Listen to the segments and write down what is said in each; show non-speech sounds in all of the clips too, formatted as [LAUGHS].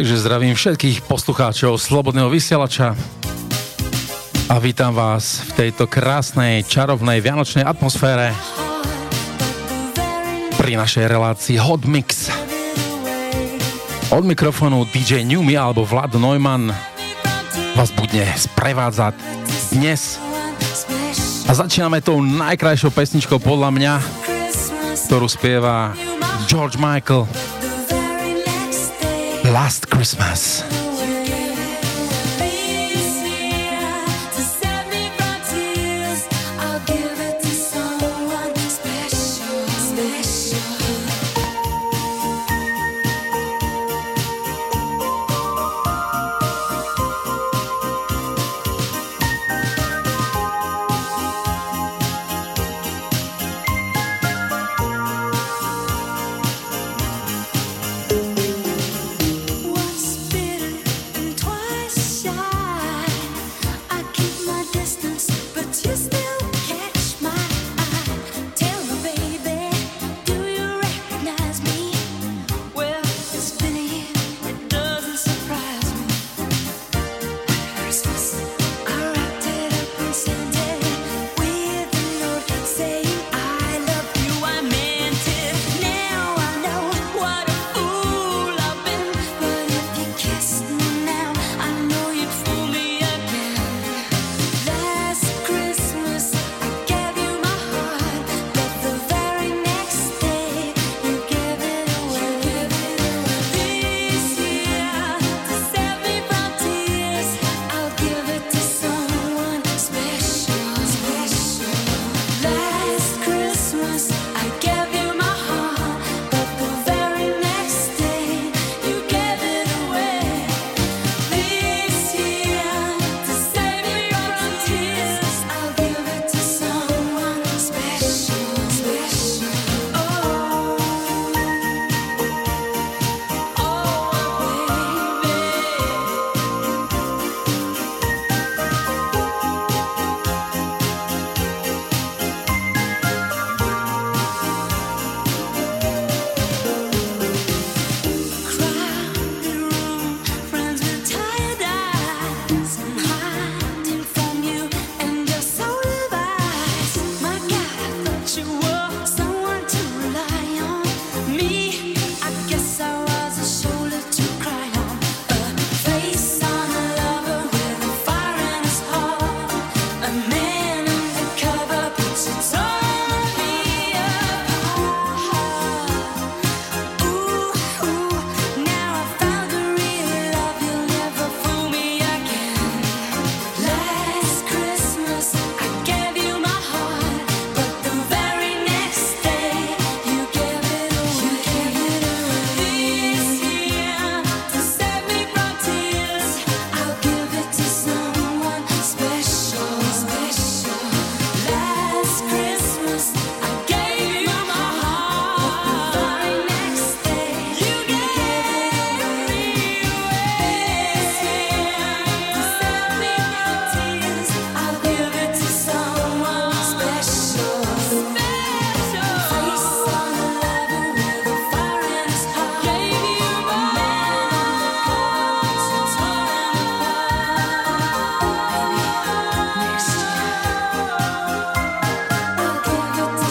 Takže zdravím všetkých poslucháčov Slobodného vysielača a vítam vás v tejto krásnej, čarovnej vianočnej atmosfére pri našej relácii Hot Mix. Od mikrofónu DJ Newmy alebo Vlad Neumann vás budne sprevádzať dnes a začíname tou najkrajšou pesničkou podľa mňa, ktorú spieva George Michael Last Christmas.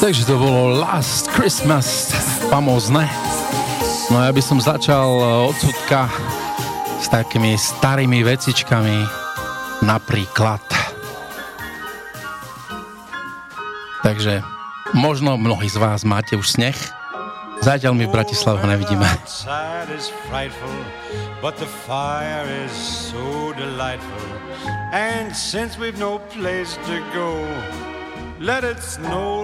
Takže to bolo Last Christmas, famózne. No ja by som začal odsudka s takými starými vecičkami, napríklad. Takže možno mnohí z vás máte už sneh, Zatiaľ my v Bratislave ho nevidíme. But the fire is so delightful And since we've no place to go Let it snow,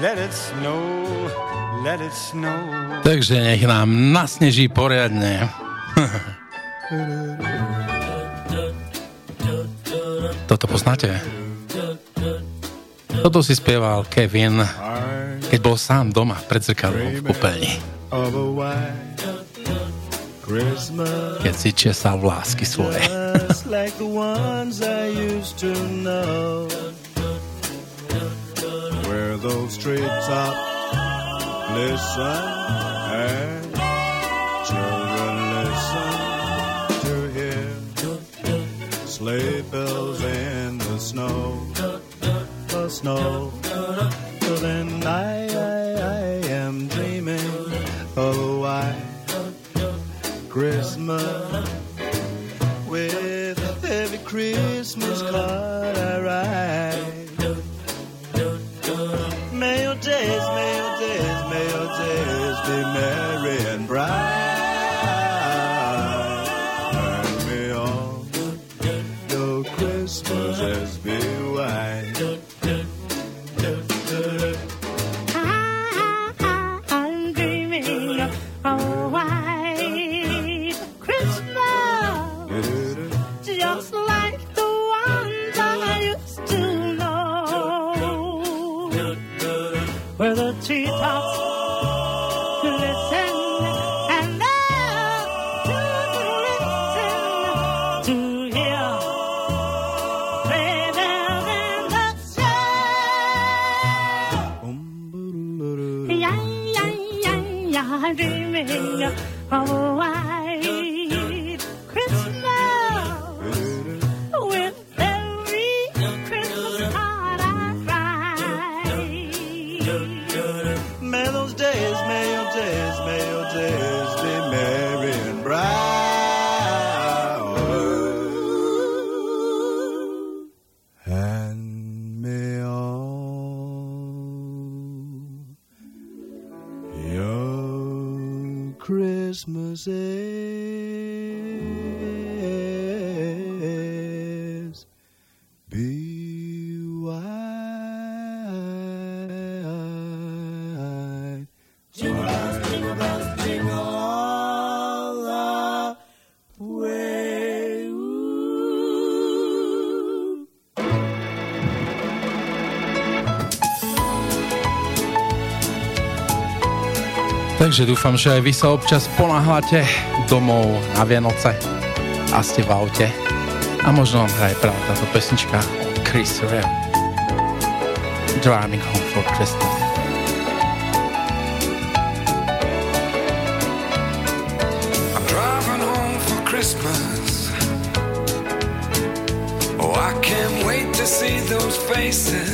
let it snow. Takže nech nám nasneží poriadne. [LAUGHS] Toto poznáte? Toto si spieval Kevin, keď bol sám doma pred zrkadlom v kúpeľni. Keď si česal vlásky svoje. Those treetops listen and children listen to hear. Sleigh bells in the snow, the snow. So then I, I, I am dreaming. Of a white Christmas with every Christmas card where the treetops listen and there to listen to hear bells in the snow. Yeah, yeah, yeah, yeah, dreaming of a Takže dúfam, že aj vy sa občas ponáhľate domov na Vianoce a ste v aute. A možno vám hraje práve táto pesnička Chris Rea. Driving Home for Christmas. I'm driving home for Christmas. Oh, I can't wait to see those faces.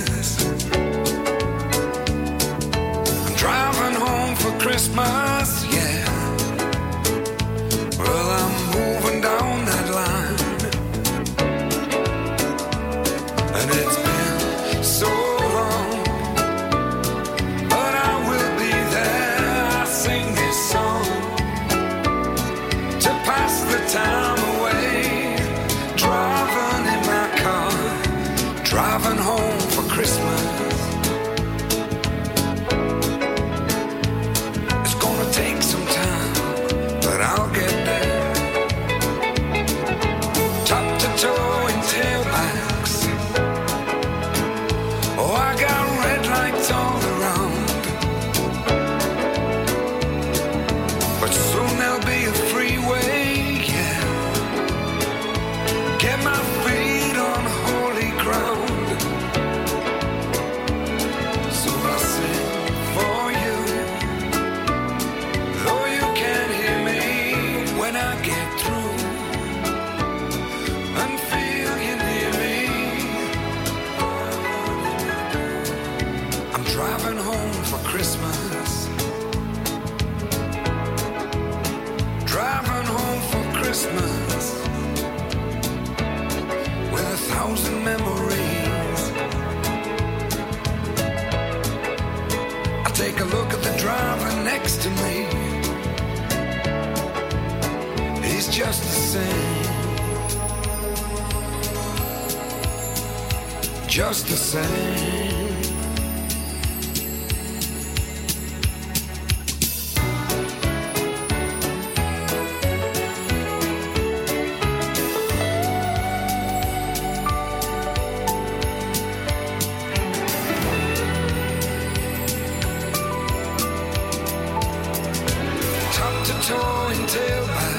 going.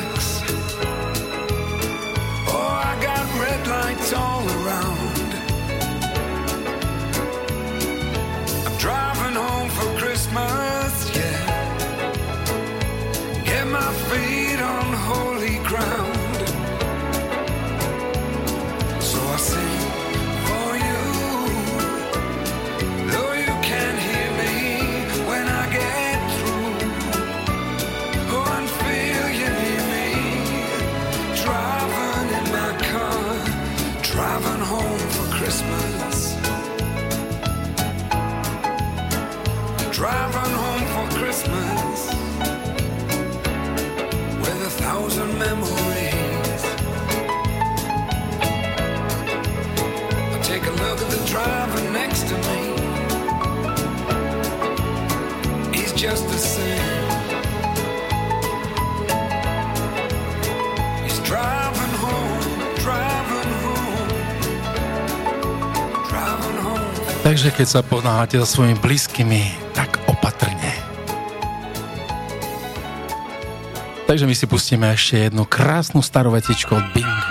driving next to me. He's just the same. He's driving home, driving home, driving home. Takže keď sa ponáhate za svojimi blízkymi, tak opatrne. Takže my si pustíme ešte jednu krásnu starovetičku od Bing.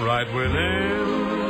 right within. your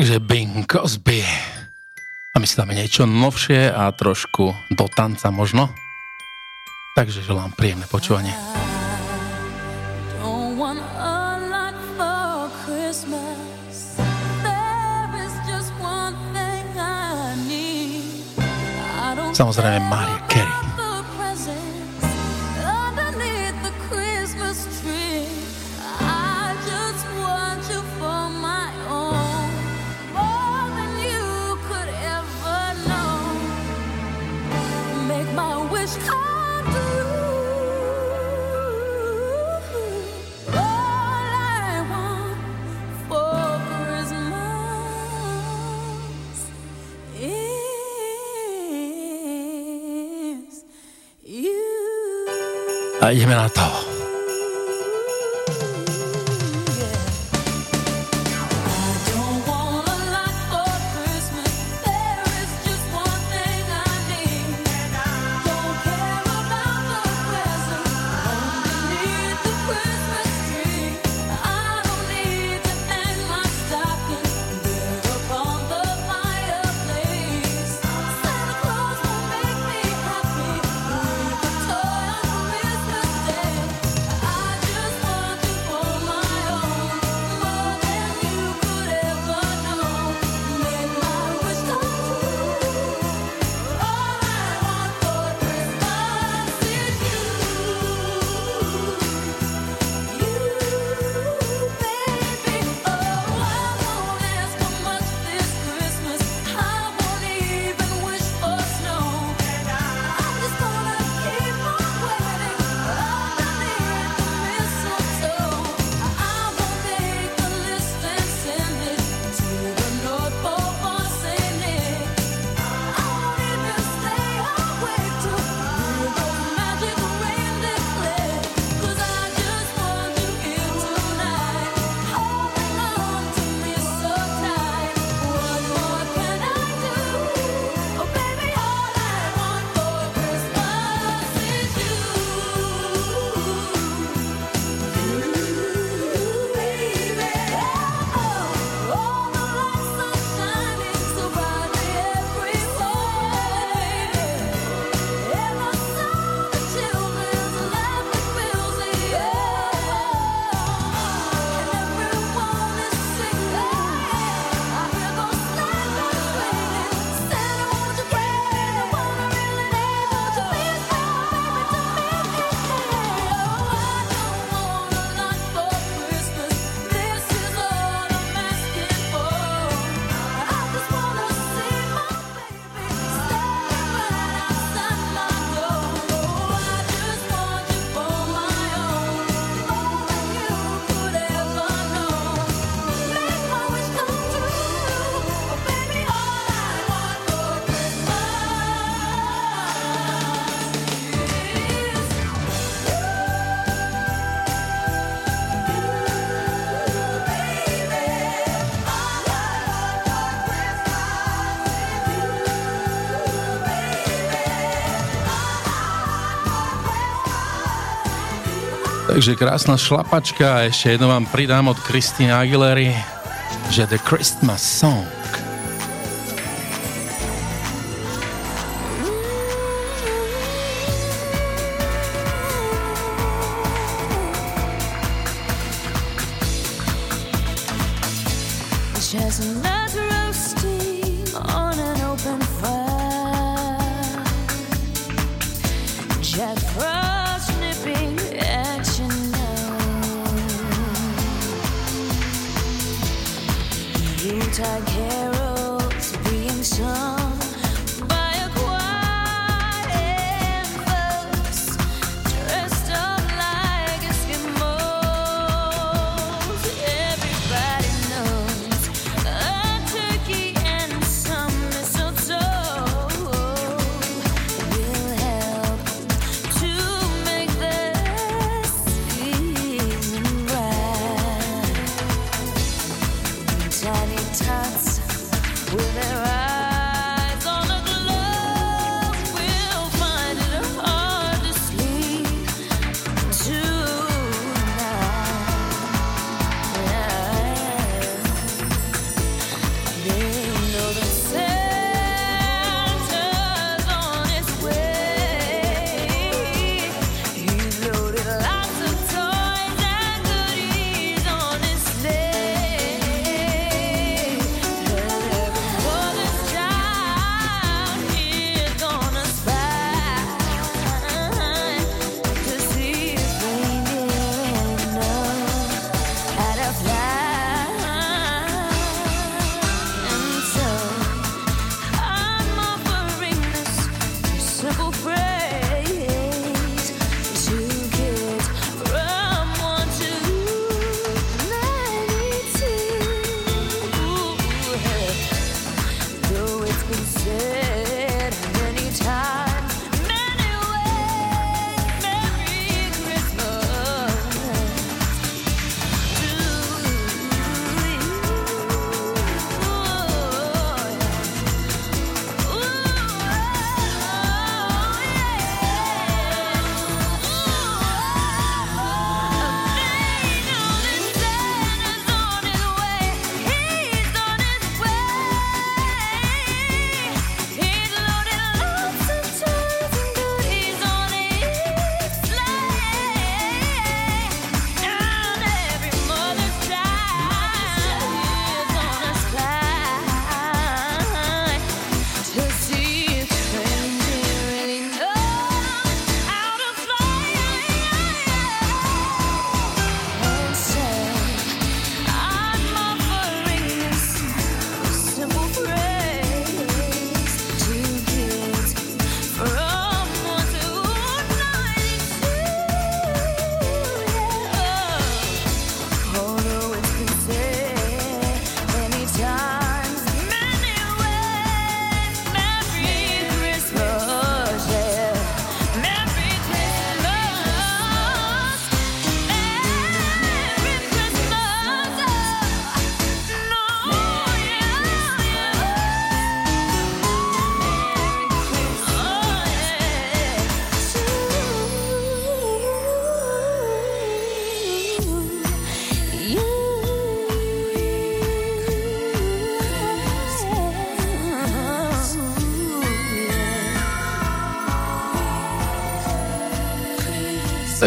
Takže Bing Crosby. A my si dáme niečo novšie a trošku do tanca možno. Takže želám príjemné počúvanie. Samozrejme Maria 夢の後。Takže krásna šlapačka a ešte jedno vám pridám od Christine Aguilery, že The Christmas Song.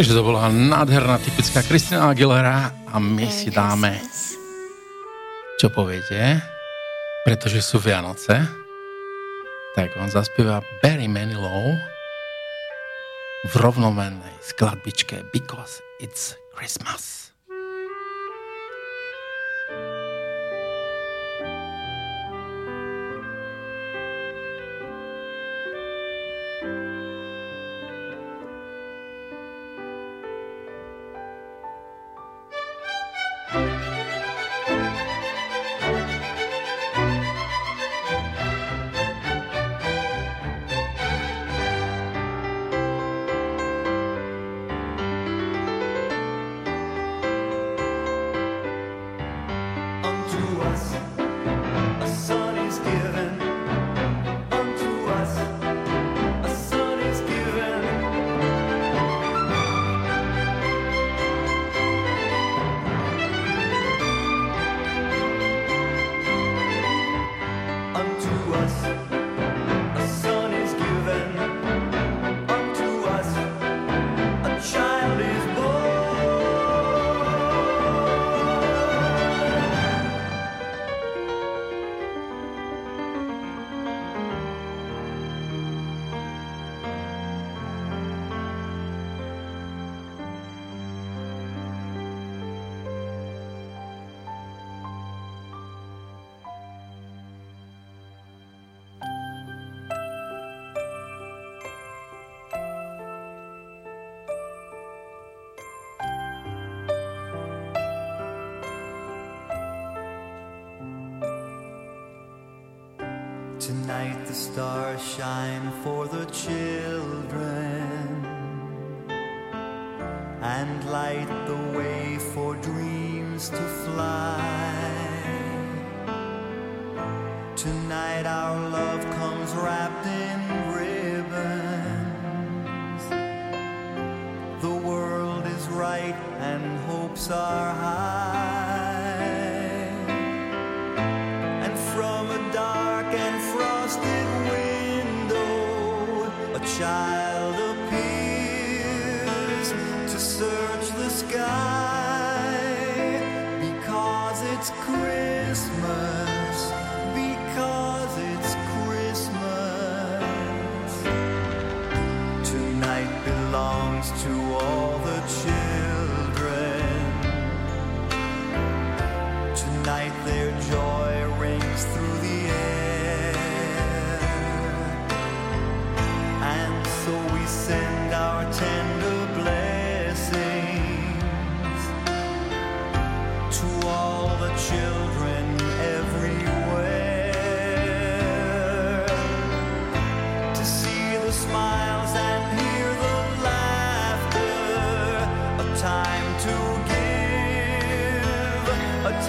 Takže to bola nádherná typická Kristina Aguilera a my si dáme, čo poviete, pretože sú Vianoce, tak on zaspieva Barry Manilow v rovnomennej skladbičke Because It's Christmas. Tonight the stars shine for the children and light the way for dreams to fly. Tonight our love comes round.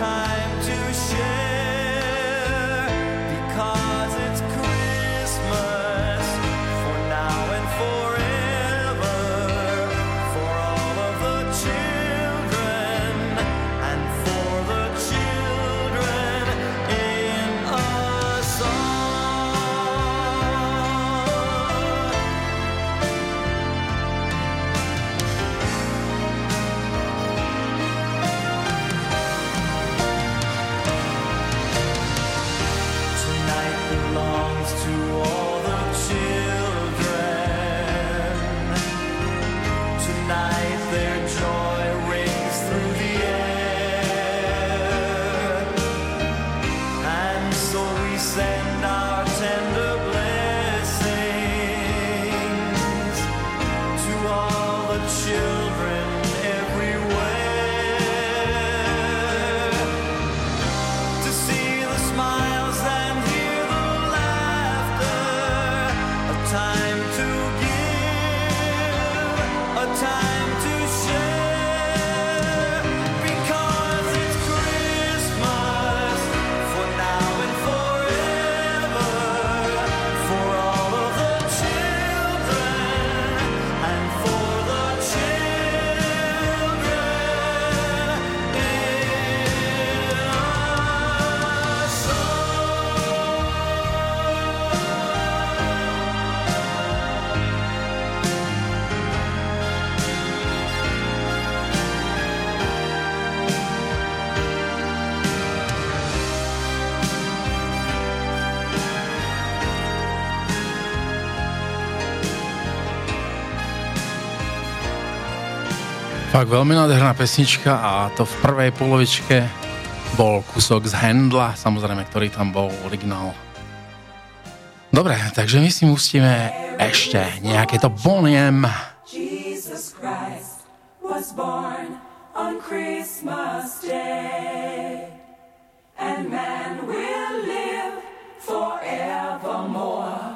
time. Fakt veľmi nádherná pesnička a to v prvej polovičke bol kusok z Handla, samozrejme, ktorý tam bol originál. Dobre, takže my si musíme ešte nejaké to boniem. Jesus Christ was born on Christmas Day and man will live forevermore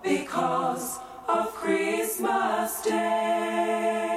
because of Christmas Day.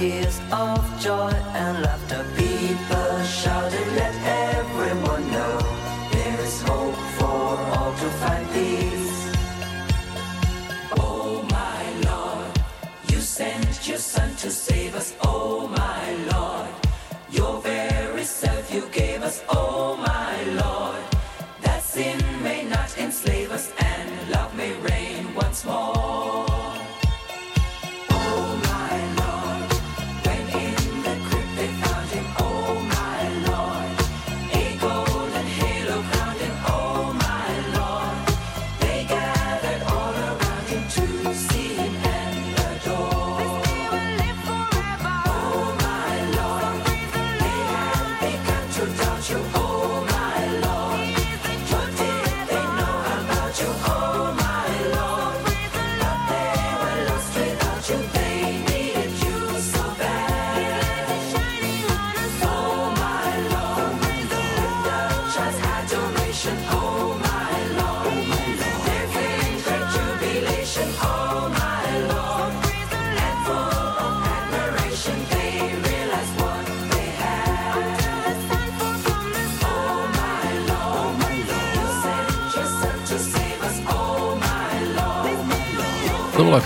tears of joy.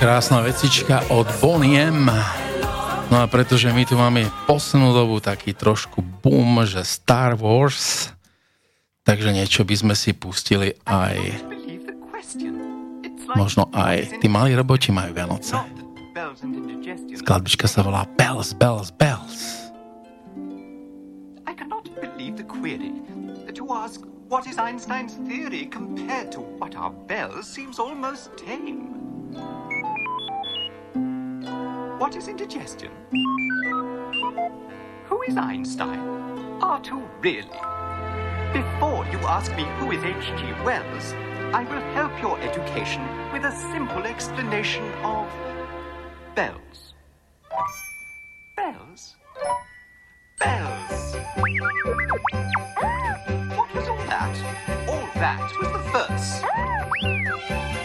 Krásna vecička od Bonnie M. No a pretože my tu máme poslednú dobu taký trošku boom, že Star Wars, takže niečo by sme si pustili aj možno aj tí malí roboti majú Vianoce. Skladbička sa volá Bells, Bells, Bells. I cannot believe the query that ask what is Einstein's theory compared to what are bells seems almost tame. What is indigestion? Who is Einstein? R2 really? Before you ask me who is H.G. Wells, I will help your education with a simple explanation of bells. Bells? Bells. What was all that? All that was the verse.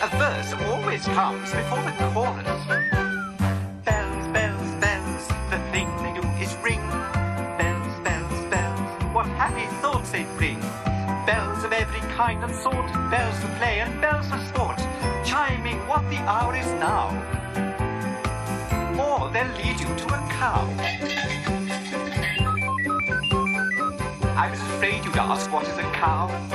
A verse always comes before the chorus. What is a cow.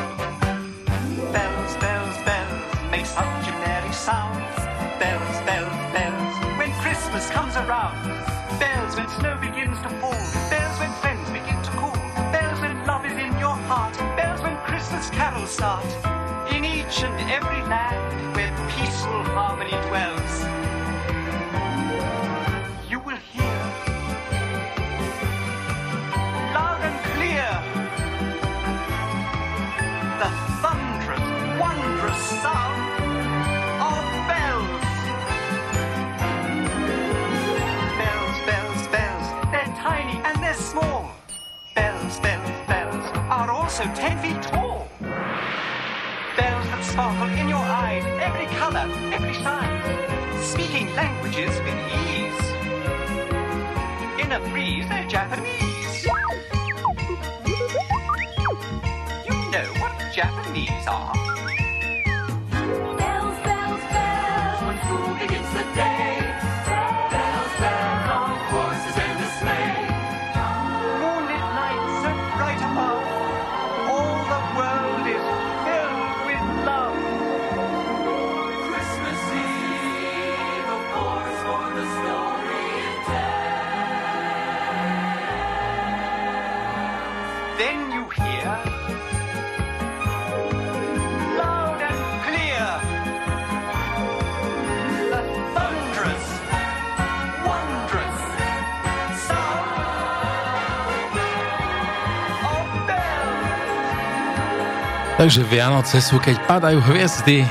Also ten feet tall Bells that sparkle in your eyes, every color, every sign, speaking languages with ease. In a breeze, they're Japanese. You know what Japanese are. Takže Vianoce sú, keď padajú hviezdy.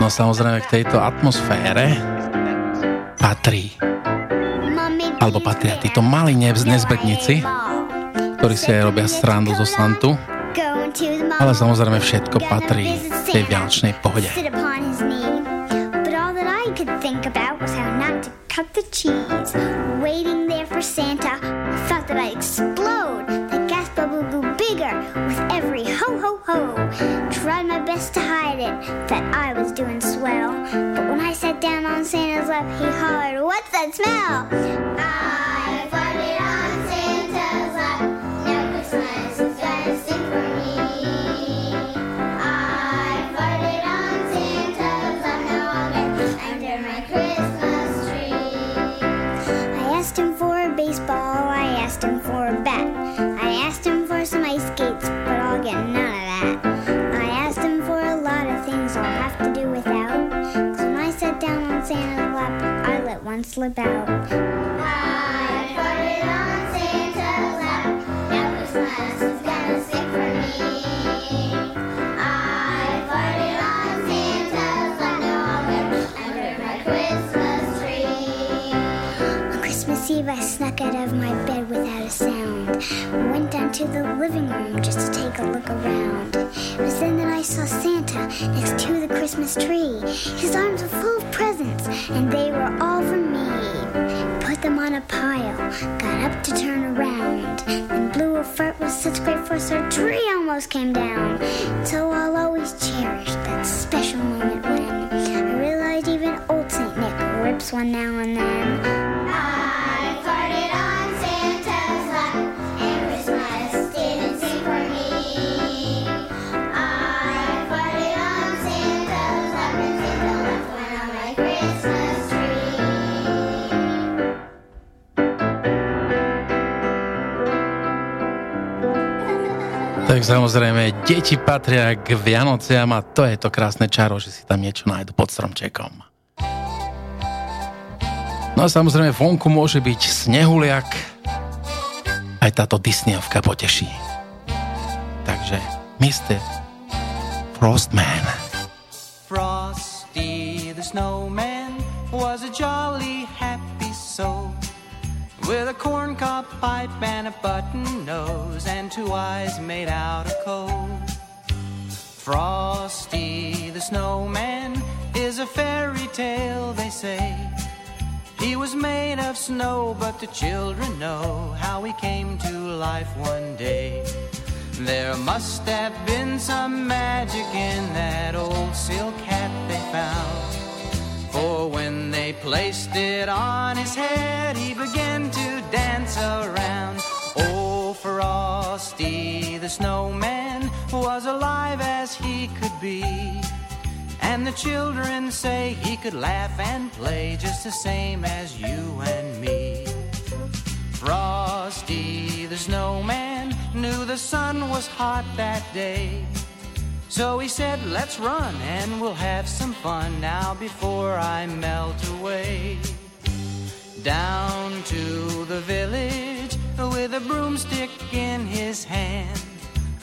No samozrejme k tejto atmosfére patrí alebo patria títo malí nezbedníci, ktorí si aj robia srandu zo Santu. Ale samozrejme všetko patrí tej vianočnej pohode. Santa's he hollered, What's that smell? I slip out. I farted on Santa's lap. Now Christmas is gonna sing for me. I farted on Santa's lap. Now I'll under my Christmas tree. On Christmas Eve, I snuck out of my bed without a sound. Went down to the living room just to take a look around. It was then that I saw Santa next to the Christmas tree. His arms were full of presents, and they were all for me. Put them on a pile, got up to turn around, and blew a fart with such great force our tree almost came down. So I'll always cherish that special moment when I realized even old drops one now and then. Tak samozrejme, deti patria k Vianociam a to je to krásne čaro, že si tam niečo nájdu pod stromčekom. No a samozrejme vonku môže byť snehuliak, aj táto Disneyovka poteší. Takže Mr. Frostman. Frosty the snowman was a jolly happy soul with a corncob pipe and a button nose and two eyes made out of coal. Frosty the snowman is a fairy tale, they say. He was made of snow, but the children know how he came to life one day. There must have been some magic in that old silk hat they found. For when they placed it on his head, he began to dance around. Oh, Frosty the snowman was alive as he could be. And the children say he could laugh and play just the same as you and me. Frosty the snowman knew the sun was hot that day. So he said, let's run and we'll have some fun now before I melt away. Down to the village with a broomstick in his hand.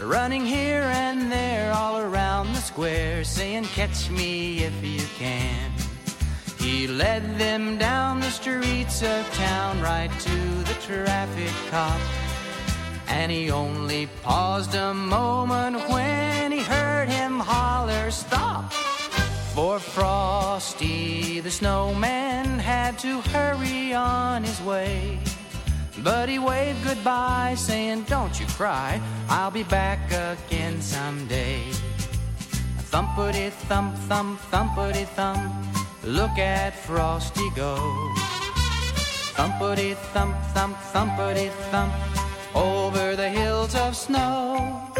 Running here and there all around the square, saying, Catch me if you can. He led them down the streets of town right to the traffic cop. And he only paused a moment when he heard him holler, Stop! For Frosty the snowman had to hurry on his way. But he waved goodbye, saying, Don't you cry, I'll be back again someday. Thumpity thump, thump, thumpity thump, look at Frosty go. Thumpity thump, thump, thumpity thump, over the hills of snow.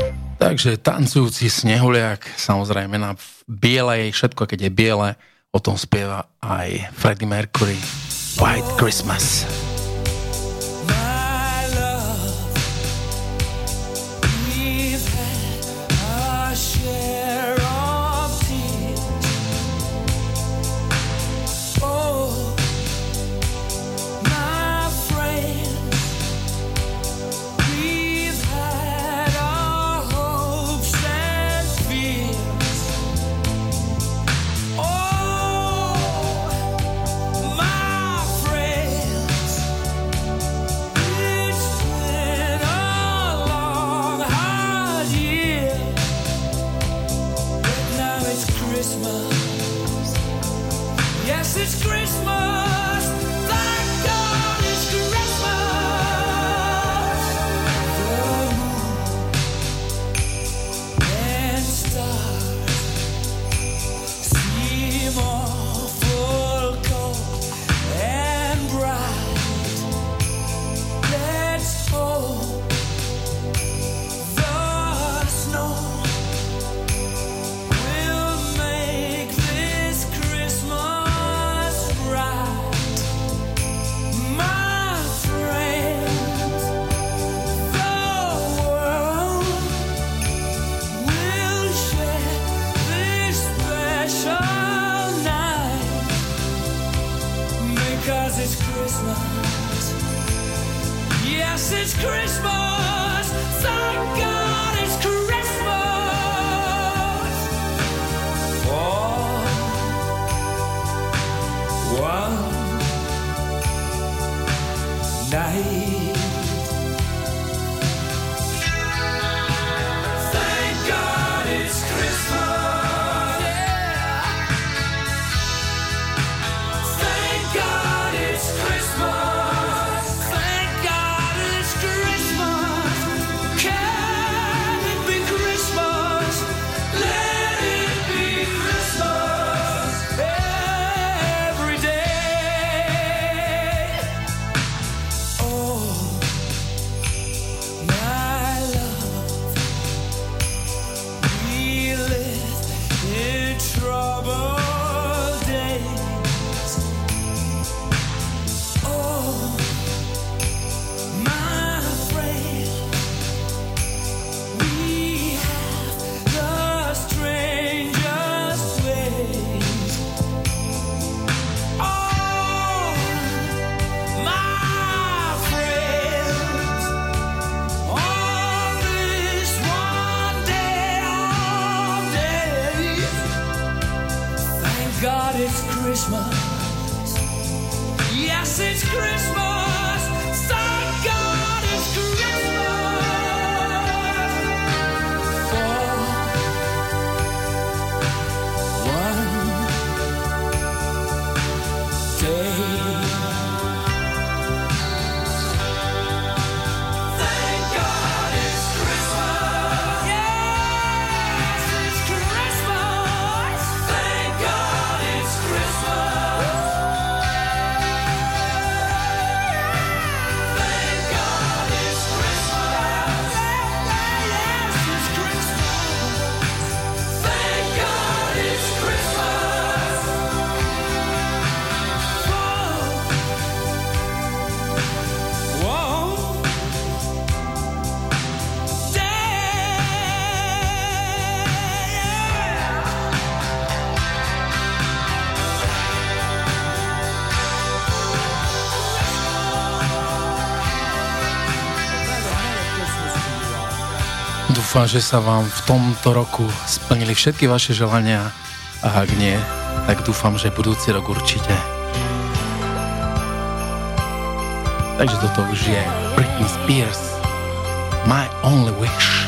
Takže tancujúci snehuliak, samozrejme na bielej, všetko keď je biele, o tom spieva aj Freddie Mercury. White Christmas. Dúfam, že sa vám v tomto roku splnili všetky vaše želania a ak nie, tak dúfam, že budúci rok určite. Takže toto už je Britney Spears. My only wish.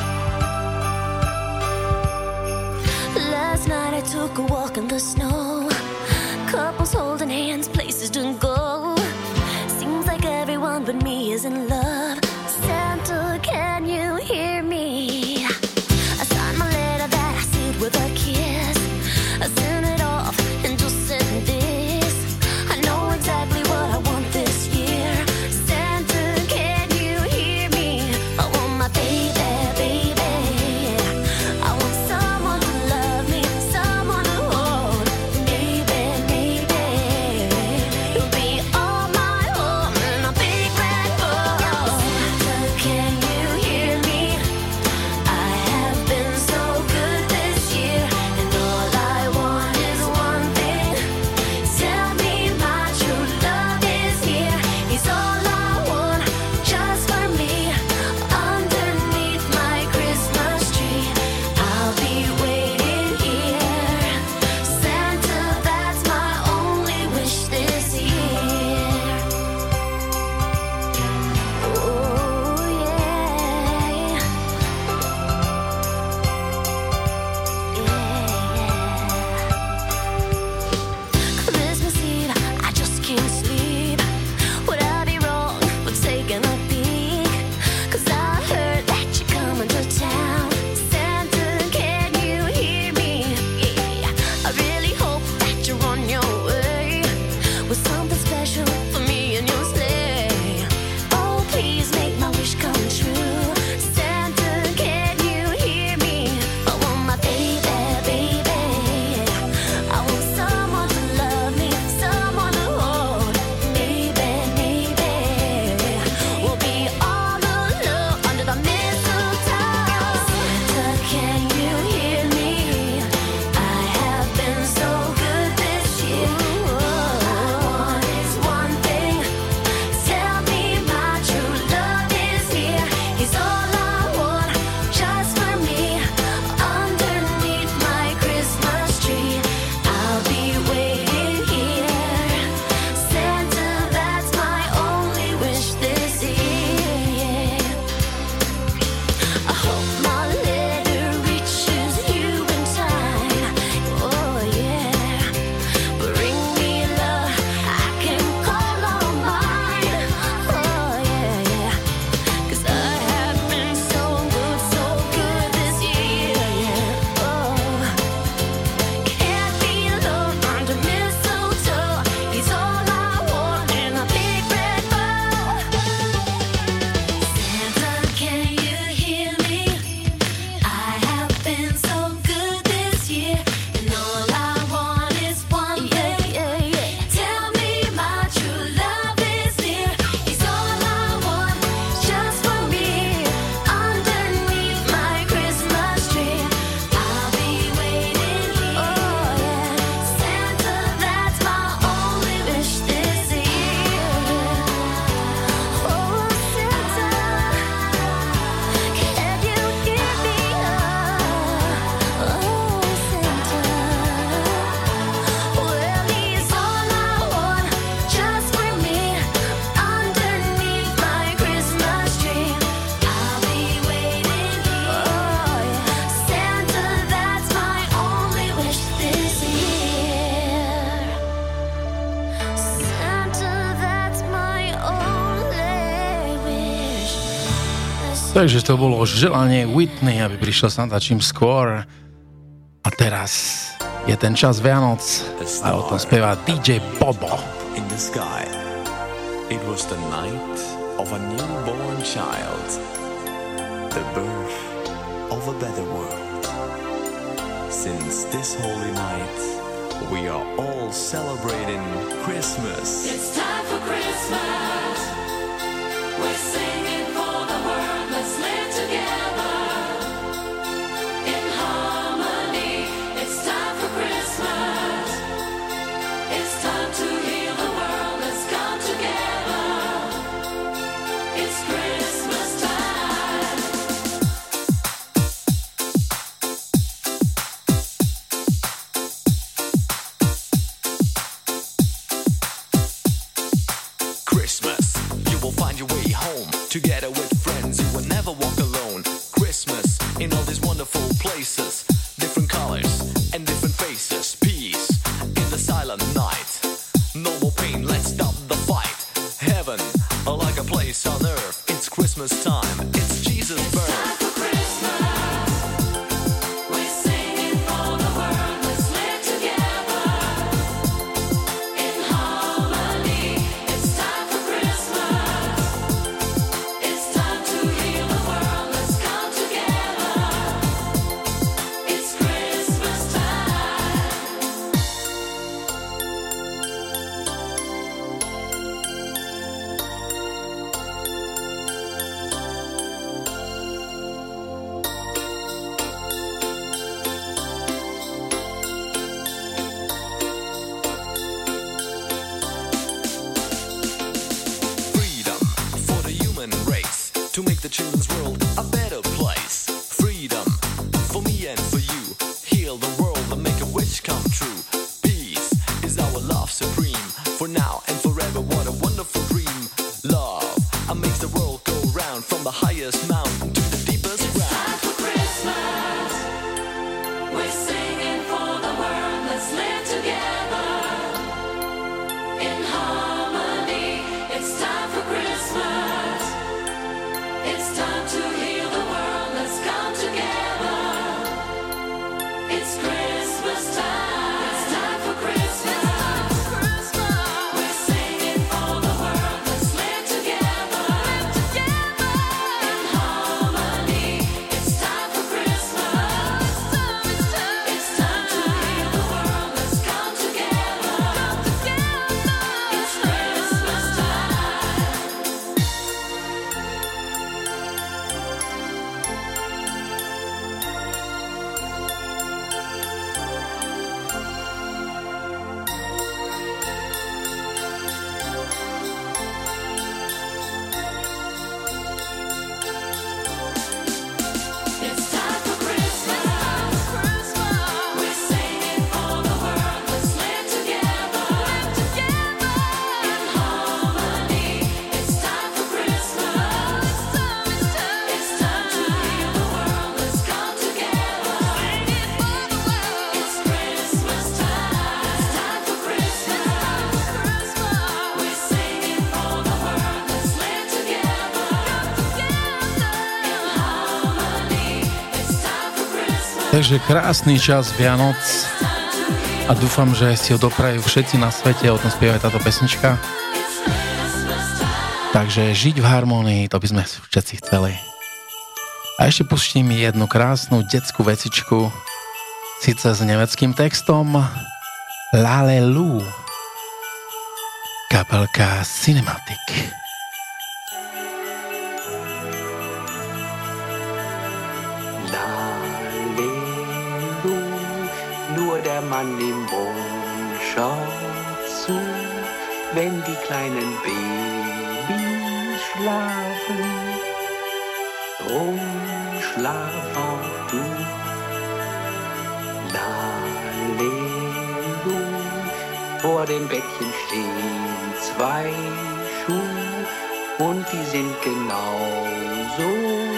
Takže to bolo želanie Whitney, aby prišla Santa čím skôr. A teraz je ten čas Vianoc a o tom spieva DJ Bobo. In the sky. It was the night of a newborn child. The birth of a better world. Since this holy night, we are all celebrating Christmas. It's time for Christmas. First time. takže krásny čas Vianoc a dúfam, že si ho doprajú všetci na svete, o tom spieva táto pesnička. Takže žiť v harmonii, to by sme všetci chceli. A ešte pustím jednu krásnu detskú vecičku, síce s nemeckým textom Lalelu, kapelka Cinematic. kleinen Baby schlafen. Drum schlaf auch du. Lalelu, vor dem Bettchen stehen zwei Schuhe und die sind genauso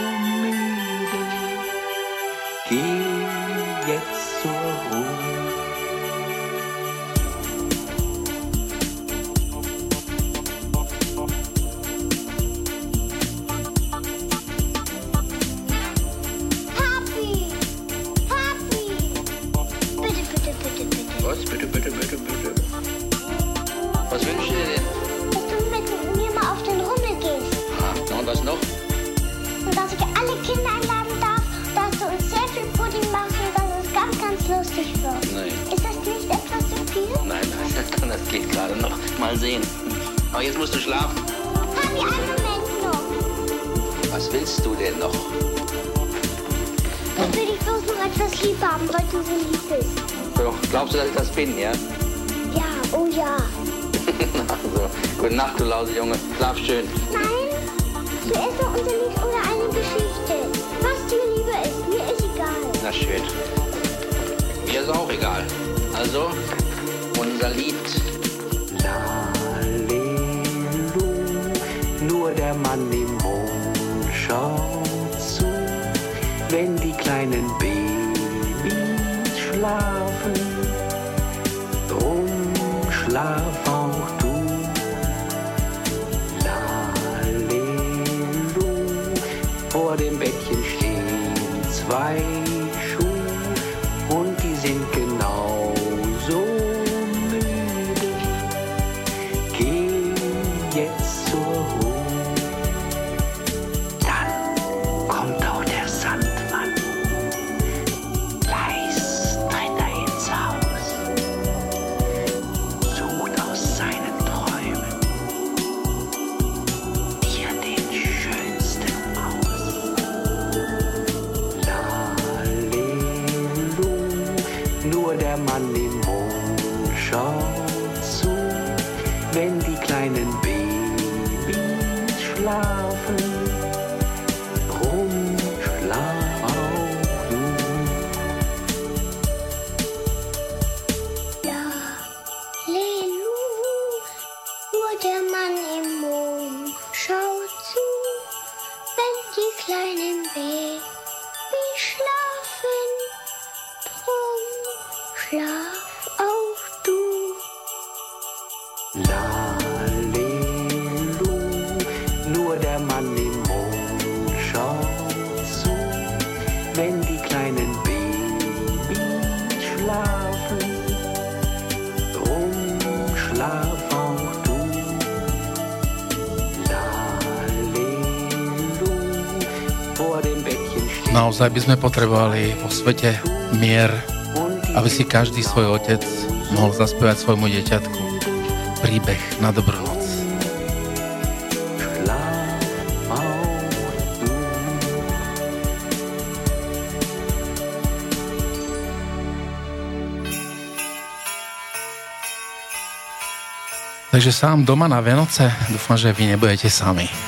nur der Mann im Mond schaut zu, wenn die kleinen Babys schlafen. naozaj by sme potrebovali vo svete mier, aby si každý svoj otec mohol zaspievať svojmu dieťatku príbeh na dobrú noc. Takže sám doma na Vianoce dúfam, že vy nebudete sami.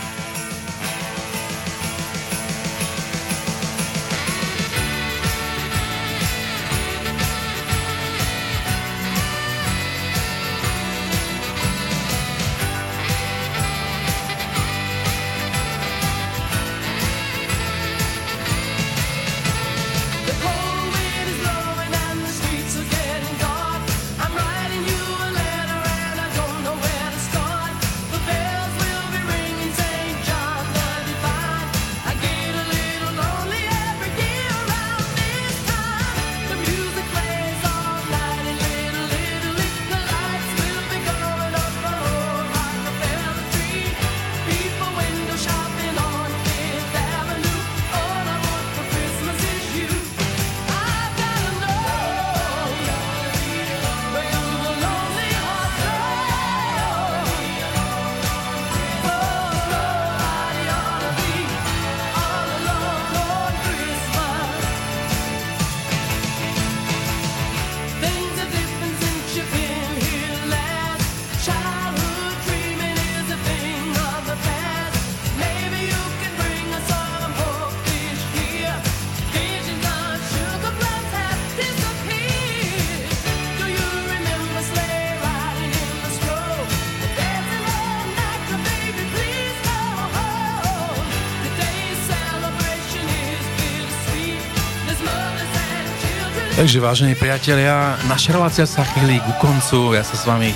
Takže vážení priatelia, naša relácia sa chýli ku koncu. Ja sa s vami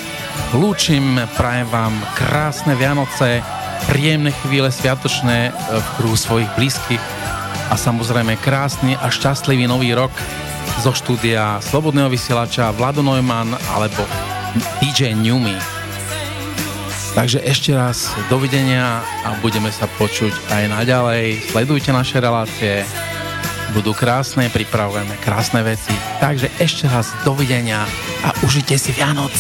lúčim, prajem vám krásne Vianoce, príjemné chvíle sviatočné e, v kruhu svojich blízkych a samozrejme krásny a šťastlivý nový rok zo štúdia Slobodného vysielača Vlado Neumann alebo DJ Newmy. Takže ešte raz dovidenia a budeme sa počuť aj naďalej. Sledujte naše relácie budú krásne, pripravujeme krásne veci. Takže ešte raz dovidenia a užite si Vianoc.